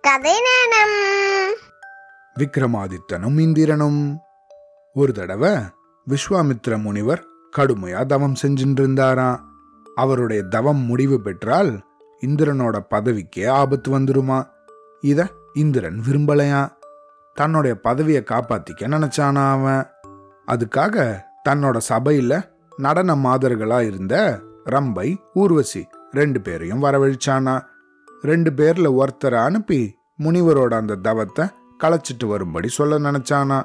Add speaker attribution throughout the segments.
Speaker 1: கதை
Speaker 2: விக்ரமாதித்தனும் இந்திரனும். ஒரு தடவை விஸ்வாமித்ர முனிவர் கடுமையா தவம் செஞ்சுட்டு இருந்தாராம் அவருடைய தவம் முடிவு பெற்றால் இந்திரனோட பதவிக்கே ஆபத்து வந்துருமா. இத இந்திரன் விரும்பலையா. தன்னுடைய பதவியை காப்பாத்திக்க நினைச்சானா அவன். அதுக்காக தன்னோட சபையில நடன மாதர்களா இருந்த ரம்பை ஊர்வசி ரெண்டு பேரையும் வரவழிச்சானா. ரெண்டு பேர்ல ஒருத்தரை அனுப்பி முனிவரோட அந்த தவத்தை களைச்சிட்டு வரும்படி சொல்ல நினைச்சானா.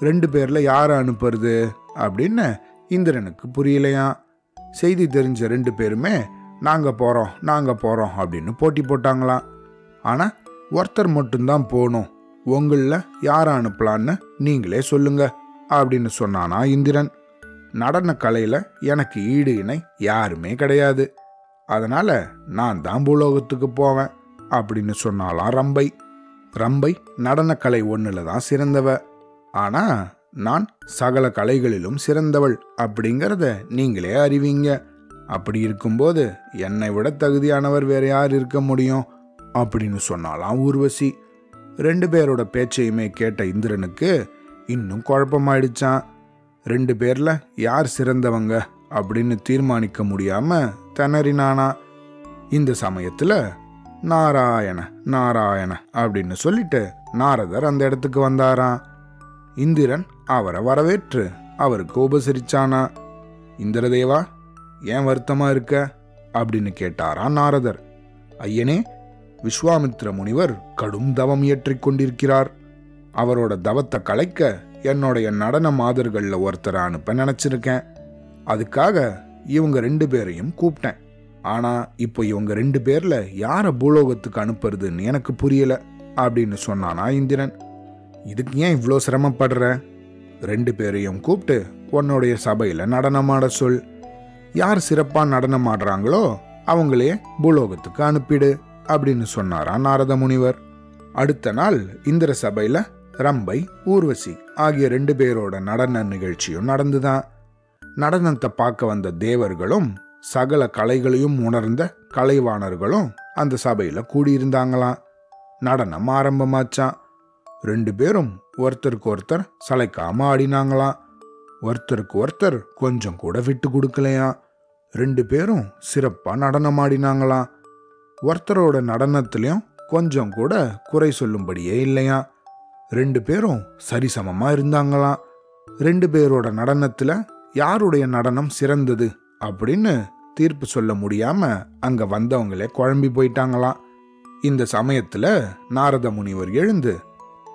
Speaker 2: ரெண்டு பேர்ல யாரை அனுப்புறது அப்படின்னு இந்திரனுக்கு புரியலையா. செய்தி தெரிஞ்ச ரெண்டு பேருமே நாங்க போறோம் நாங்க போறோம் அப்படின்னு போட்டி போட்டாங்களாம் ஆனா ஒருத்தர் மட்டும்தான் போகணும். உங்களில் யாரை அனுப்பலான்னு நீங்களே சொல்லுங்க அப்படின்னு சொன்னானா இந்திரன். நடன கலையில எனக்கு ஈடு இணை யாருமே கிடையாது. அதனால் நான் தான் பூலோகத்துக்கு போவேன் அப்படின்னு சொன்னாலாம் ரம்பை. ரம்பை நடனக்கலை ஒன்றில் தான் சிறந்தவ. ஆனால் நான் சகல கலைகளிலும் சிறந்தவள் அப்படிங்கிறத நீங்களே அறிவீங்க. அப்படி இருக்கும்போது என்னை விட தகுதியானவர் வேற யார் இருக்க முடியும்? அப்படின்னு சொன்னாலாம் ஊர்வசி. ரெண்டு பேரோட பேச்சையுமே கேட்ட இந்திரனுக்கு இன்னும் குழப்பமாயிடுச்சான் ரெண்டு பேரில் யார் சிறந்தவங்க அப்படின்னு தீர்மானிக்க முடியாமல் திணறினானா இந்த சமயத்துல நாராயண நாராயண அப்படின்னு சொல்லிட்டு நாரதர் அந்த இடத்துக்கு வந்தாராம். இந்திரன் அவரை வரவேற்று அவருக்கு உபசரிச்சானா? இந்திரதேவா ஏன் வருத்தமா இருக்க? அப்படின்னு கேட்டாராம் நாரதர். ஐயனே விஸ்வாமித்ர முனிவர் கடும் தவம் இயற்றிக் கொண்டிருக்கிறார். அவரோட தவத்தை கலைக்க என்னுடைய நடன மாதர்களில் ஒருத்தரை அனுப்ப நினைச்சிருக்கேன். அதுக்காக இவங்க ரெண்டு பேரையும் கூப்பிட்டேன். ஆனா இப்போ இவங்க ரெண்டு பேர்ல யார பூலோகத்துக்கு அனுப்புறதுன்னு எனக்கு புரியல அப்படின்னு சொன்னானா இந்திரன். இதுக்கு ஏன் இவ்வளோ சிரமப்படுற? ரெண்டு பேரையும் கூப்பிட்டு உன்னுடைய சபையில நடனமாட சொல். யார் சிறப்பா நடனம் ஆடுறாங்களோ அவங்களே பூலோகத்துக்கு அனுப்பிடு அப்படின்னு சொன்னாரா நாரத முனிவர். அடுத்த நாள் இந்திர சபையில ரம்பை ஊர்வசி ஆகிய ரெண்டு பேரோட நடன நிகழ்ச்சியும் நடந்துதான். நடனத்தை பார்க்க வந்த தேவர்களும் சகல கலைகளையும் உணர்ந்த கலைவாணர்களும் அந்த சபையில கூடியிருந்தாங்களாம். நடனம் ஆரம்பமாச்சான் ரெண்டு பேரும் ஒருத்தருக்கு ஒருத்தர் சளைக்காம ஆடினாங்களாம். ஒருத்தருக்கு ஒருத்தர் கொஞ்சம் கூட விட்டு கொடுக்கலையாம். ரெண்டு பேரும் சிறப்பா நடனம் ஆடினாங்களாம். ஒருத்தரோட நடனத்திலையும் கொஞ்சம் கூட குறை சொல்லும்படியே இல்லையா ரெண்டு பேரும் சரிசமமா இருந்தாங்களாம். ரெண்டு பேரோட நடனத்துல யாருடைய நடனம் சிறந்தது அப்படின்னு தீர்ப்பு சொல்ல முடியாம அங்க வந்தவங்களே குழம்பி போயிட்டாங்களாம். இந்த சமயத்துல நாரத முனிவர் எழுந்து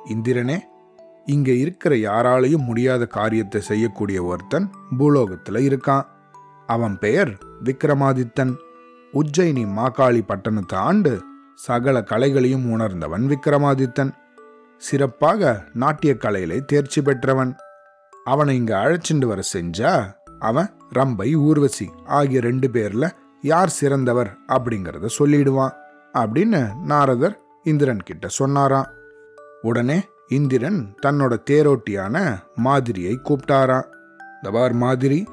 Speaker 2: இந்திரனே இங்க இருக்கிற யாராலையும் முடியாத காரியத்தை செய்யக்கூடிய ஒருத்தன் பூலோகத்துல இருக்கான். அவன் பெயர் விக்ரமாதித்தன் உஜ்ஜயினி மாகாளி பட்டணத்தை ஆண்டு சகல கலைகளையும் உணர்ந்தவன் விக்ரமாதித்தன் சிறப்பாக நாட்டிய கலையிலே தேர்ச்சி பெற்றவன். அவனை இங்க அழைச்சிண்டு வர செஞ்சா அவன் ரம்பை ஊர்வசி ஆகிய ரெண்டு பேர்ல யார் சிறந்தவர் அப்படிங்கறத சொல்லிடுவான் அப்படின்னு நாரதர் இந்திரன் கிட்ட சொன்னாராம். உடனே இந்திரன் தன்னோட தேரோட்டியான மாதிரியை கூப்பிட்டாராம். தபார் மாதிரி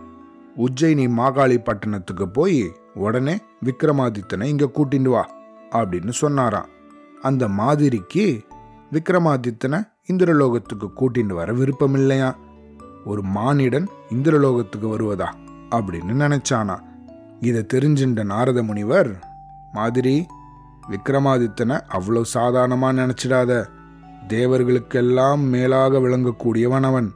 Speaker 2: உஜ்ஜயினி மாகாளி பட்டணத்துக்கு போய் உடனே விக்ரமாதித்தனை இங்க கூட்டிண்டு வா அப்படின்னு சொன்னாராம். அந்த மாதிரிக்கு விக்ரமாதித்தனை இந்திரலோகத்துக்கு கூட்டிண்டு வர விருப்பம் இல்லையா ஒரு மானிடன் இந்திரலோகத்துக்கு வருவதா அப்படின்னு நினைச்சானா. இதை தெரிஞ்சின்ற நாரத முனிவர் மாதிரி விக்ரமாதித்தனை அவ்வளோ சாதாரணமாக நினைச்சிடாத. தேவர்களுக்கெல்லாம் மேலாக விளங்கக்கூடியவன் அவன்.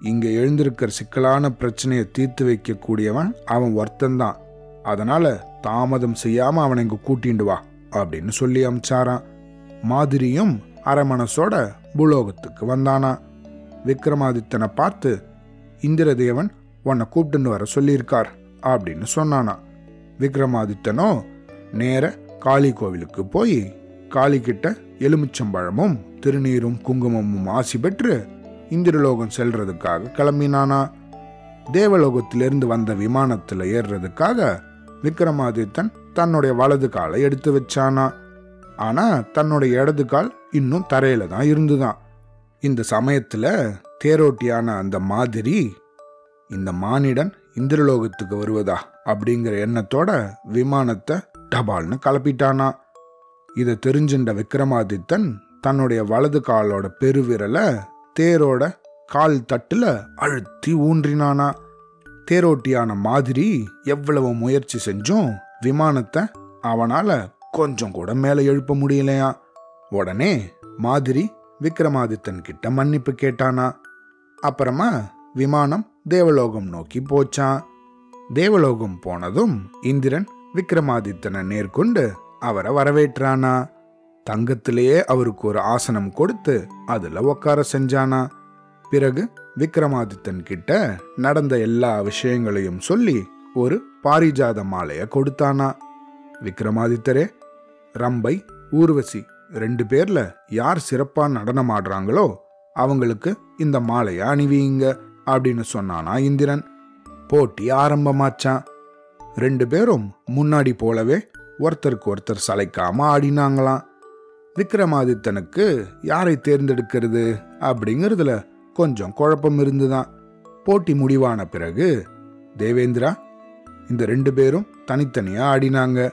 Speaker 2: இங்கே எழுந்திருக்கிற சிக்கலான பிரச்சனையை தீர்த்து வைக்கக்கூடியவன் அவன் ஒருத்தன்தான் அதனால தாமதம் செய்யாமல் அவனை இங்கே கூட்டிண்டு வா அப்படின்னு சொல்லி அமிச்சாராம். மாதிரியும் அரமனசோட பூலோகத்துக்கு வந்தானா? விக்ரமாதித்தனை பார்த்து இந்திரதேவன் உன்னை கூப்பிட்டுன்னு வர சொல்லியிருக்கார் அப்படின்னு சொன்னானா. விக்ரமாதித்தனோ நேர காளி கோவிலுக்கு போய் காளிக்கிட்ட எலுமிச்சம்பழமும் திருநீரும் குங்குமமும் ஆசி பெற்று இந்திரலோகம் செல்றதுக்காக கிளம்பினானா. தேவலோகத்திலிருந்து வந்த விமானத்தில் ஏறுறதுக்காக விக்ரமாதித்தன் தன்னுடைய வலது காலை எடுத்து வச்சானா. ஆனா தன்னுடைய இடது கால் இன்னும் தரையில தான் இருந்துதான். இந்த சமயத்தில் தேரோட்டியான அந்த மாதிரி இந்த மானிடன் இந்திரலோகத்துக்கு வருவதா அப்படிங்கிற எண்ணத்தோட விமானத்தை டபால்னு கிளப்பிட்டானா இதை தெரிஞ்சின்ற விக்ரமாதித்தன் தன்னுடைய வலது காலோட பெருவிரலை தேரோட கால் தட்டில் அழுத்தி ஊன்றினானா. தேரோட்டியான மாதிரி எவ்வளவு முயற்சி செஞ்சும் விமானத்தை அவனால் கொஞ்சம் கூட மேலே எழுப்ப முடியலையா. உடனே மாதிரி விக்ரமாதித்தன் கிட்ட மன்னிப்பு கேட்டானா? அப்புறமா விமானம் தேவலோகம் நோக்கி போச்சான் தேவலோகம் போனதும் இந்திரன் விக்ரமாதித்தனை நேர்கொண்டு அவரை வரவேற்றானா? தங்கத்திலேயே அவருக்கு ஒரு ஆசனம் கொடுத்து அதுல உட்கார செஞ்சானா? பிறகு விக்ரமாதித்தன் கிட்ட நடந்த எல்லா விஷயங்களையும் சொல்லி ஒரு பாரிஜாத மாலைய கொடுத்தானா? விக்ரமாதித்தரே ரம்பை ஊர்வசி ரெண்டு பேர்ல யார் சிறப்பா நடனம் ஆடுறாங்களோ அவங்களுக்கு இந்த மாலையை அணிவியுங்க அப்படின்னு சொன்னானா இந்திரன். போட்டி ஆரம்பமாச்சான் ரெண்டு பேரும் முன்னாடி போலவே ஒருத்தருக்கு ஒருத்தர் சளைக்காம ஆடினாங்களாம். விக்ரமாதித்தனுக்கு யாரை தேர்ந்தெடுக்கிறது அப்படிங்கிறதுல கொஞ்சம் குழப்பம் இருந்துதான். போட்டி முடிவான பிறகு தேவேந்திரா இந்த ரெண்டு பேரும் தனித்தனியா ஆடினாங்க.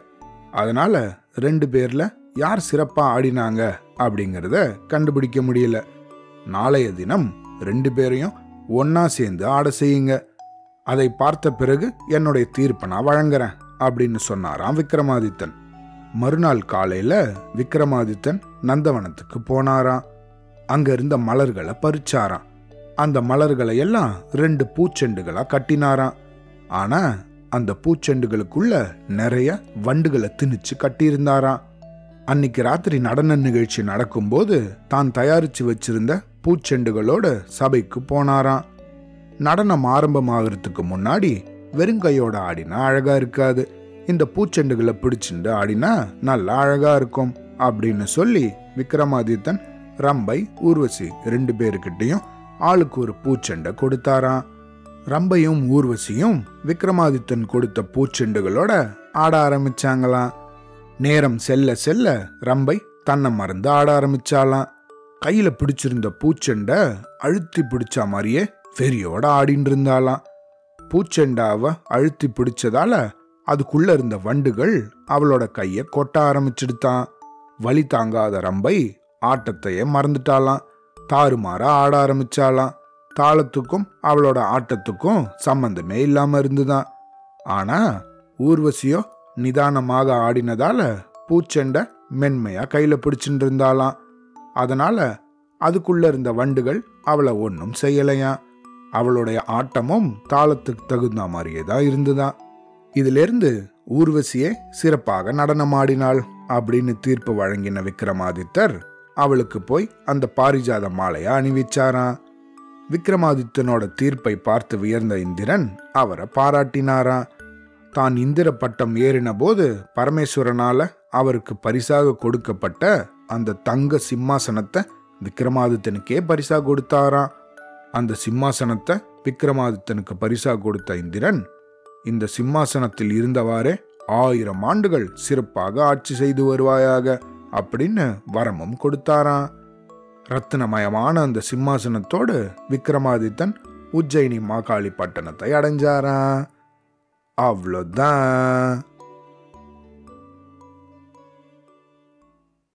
Speaker 2: அதனால ரெண்டு பேர்ல யார் சிறப்பாக ஆடினாங்க அப்படிங்கிறத கண்டுபிடிக்க முடியல. நாளைய தினம் ரெண்டு பேரையும் ஒன்னா சேர்ந்து ஆட செய்யுங்க. அதை பார்த்த பிறகு என்னுடைய தீர்ப்பை நான் வழங்குறேன் அப்படின்னு சொன்னாராம் விக்ரமாதித்தன். மறுநாள் காலையில விக்ரமாதித்தன் நந்தவனத்துக்கு போனாராம். அங்க இருந்த மலர்களை பறிச்சாராம். அந்த மலர்களை எல்லாம் ரெண்டு பூச்செண்டுகளா கட்டினாராம். ஆனா அந்த பூச்செண்டுகளுக்குள்ள நிறைய வண்டுகளை திணிச்சு கட்டியிருந்தாராம். அன்னைக்கு ராத்திரி நடன நிகழ்ச்சி நடக்கும்போது தான் தயாரிச்சு வச்சிருந்த பூச்செண்டுகளோட சபைக்கு போனாராம். நடனம் ஆரம்பமாகறதுக்கு முன்னாடி வெறுங்கையோட ஆடினா அழகா இருக்காது. இந்த பூச்செண்டுகளை பிடிச்சிண்டு ஆடினா நல்லா அழகா இருக்கும் அப்படின்னு சொல்லி விக்ரமாதித்தன் ரம்பை ஊர்வசி ரெண்டு பேருக்கிட்டையும் ஆளுக்கு ஒரு பூச்செண்டை கொடுத்தாராம். ரம்பையும் ஊர்வசியும் விக்ரமாதித்தன் கொடுத்த பூச்செண்டுகளோட ஆட ஆரம்பிச்சாங்களாம். நேரம் செல்ல செல்ல ரம்பை தன்னை மறந்து ஆட ஆரம்பிச்சாலாம் கையில பிடிச்சிருந்த பூச்செண்டை அழுத்தி பிடிச்ச மாதிரியே வெறியோட ஆடின்னு இருந்தாலாம் பூச்செண்டாவ அழுத்தி பிடிச்சதால அதுக்குள்ள இருந்த வண்டுகள் அவளோட கைய கொட்ட ஆரம்பிச்சிடுத்தான் வழி தாங்காத ரம்பை ஆட்டத்தையே மறந்துட்டாலாம் தாறுமாற ஆட ஆரம்பிச்சாலாம் தாளத்துக்கும் அவளோட ஆட்டத்துக்கும் சம்பந்தமே இல்லாம இருந்துதான். ஆனா ஊர்வசியோ நிதானமாக ஆடினதால பூச்செண்டை மென்மையா கையில பிடிச்சிட்டு இருந்தாளாம் அதனால அதுக்குள்ள இருந்த வண்டுகள் அவளை ஒன்றும் செய்யலையாம் அவளுடைய ஆட்டமும் தாளத்துக்கு தகுந்த மாதிரியே தான் இருந்துதான் இதிலிருந்து ஊர்வசியே சிறப்பாக நடனமாடினாள் அப்படின்னு தீர்ப்பு வழங்கின விக்ரமாதித்தர் அவளுக்கு போய் அந்த பாரிஜாத மாலையை அணிவிச்சாராம் விக்ரமாதித்தனோட தீர்ப்பை பார்த்து வியர்ந்த இந்திரன் அவரை பாராட்டினாராம் தான் இந்திர பட்டம் ஏறின போது பரமேஸ்வரனால அவருக்கு பரிசாக கொடுக்கப்பட்ட அந்த தங்க சிம்மாசனத்தை விக்ரமாதித்தனுக்கே பரிசா கொடுத்தாராம். அந்த சிம்மாசனத்தை விக்ரமாதித்தனுக்கு பரிசா கொடுத்த இந்திரன் இந்த சிம்மாசனத்தில் இருந்தவாறே ஆயிரம் ஆண்டுகள் சிறப்பாக ஆட்சி செய்து வருவாயாக அப்படின்னு வரமும் கொடுத்தாராம். ரத்தினமயமான அந்த சிம்மாசனத்தோடு விக்ரமாதித்தன் உஜ்ஜயினி மாகாளி பட்டணத்தை அடைஞ்சாராம். அவ்வளோதான்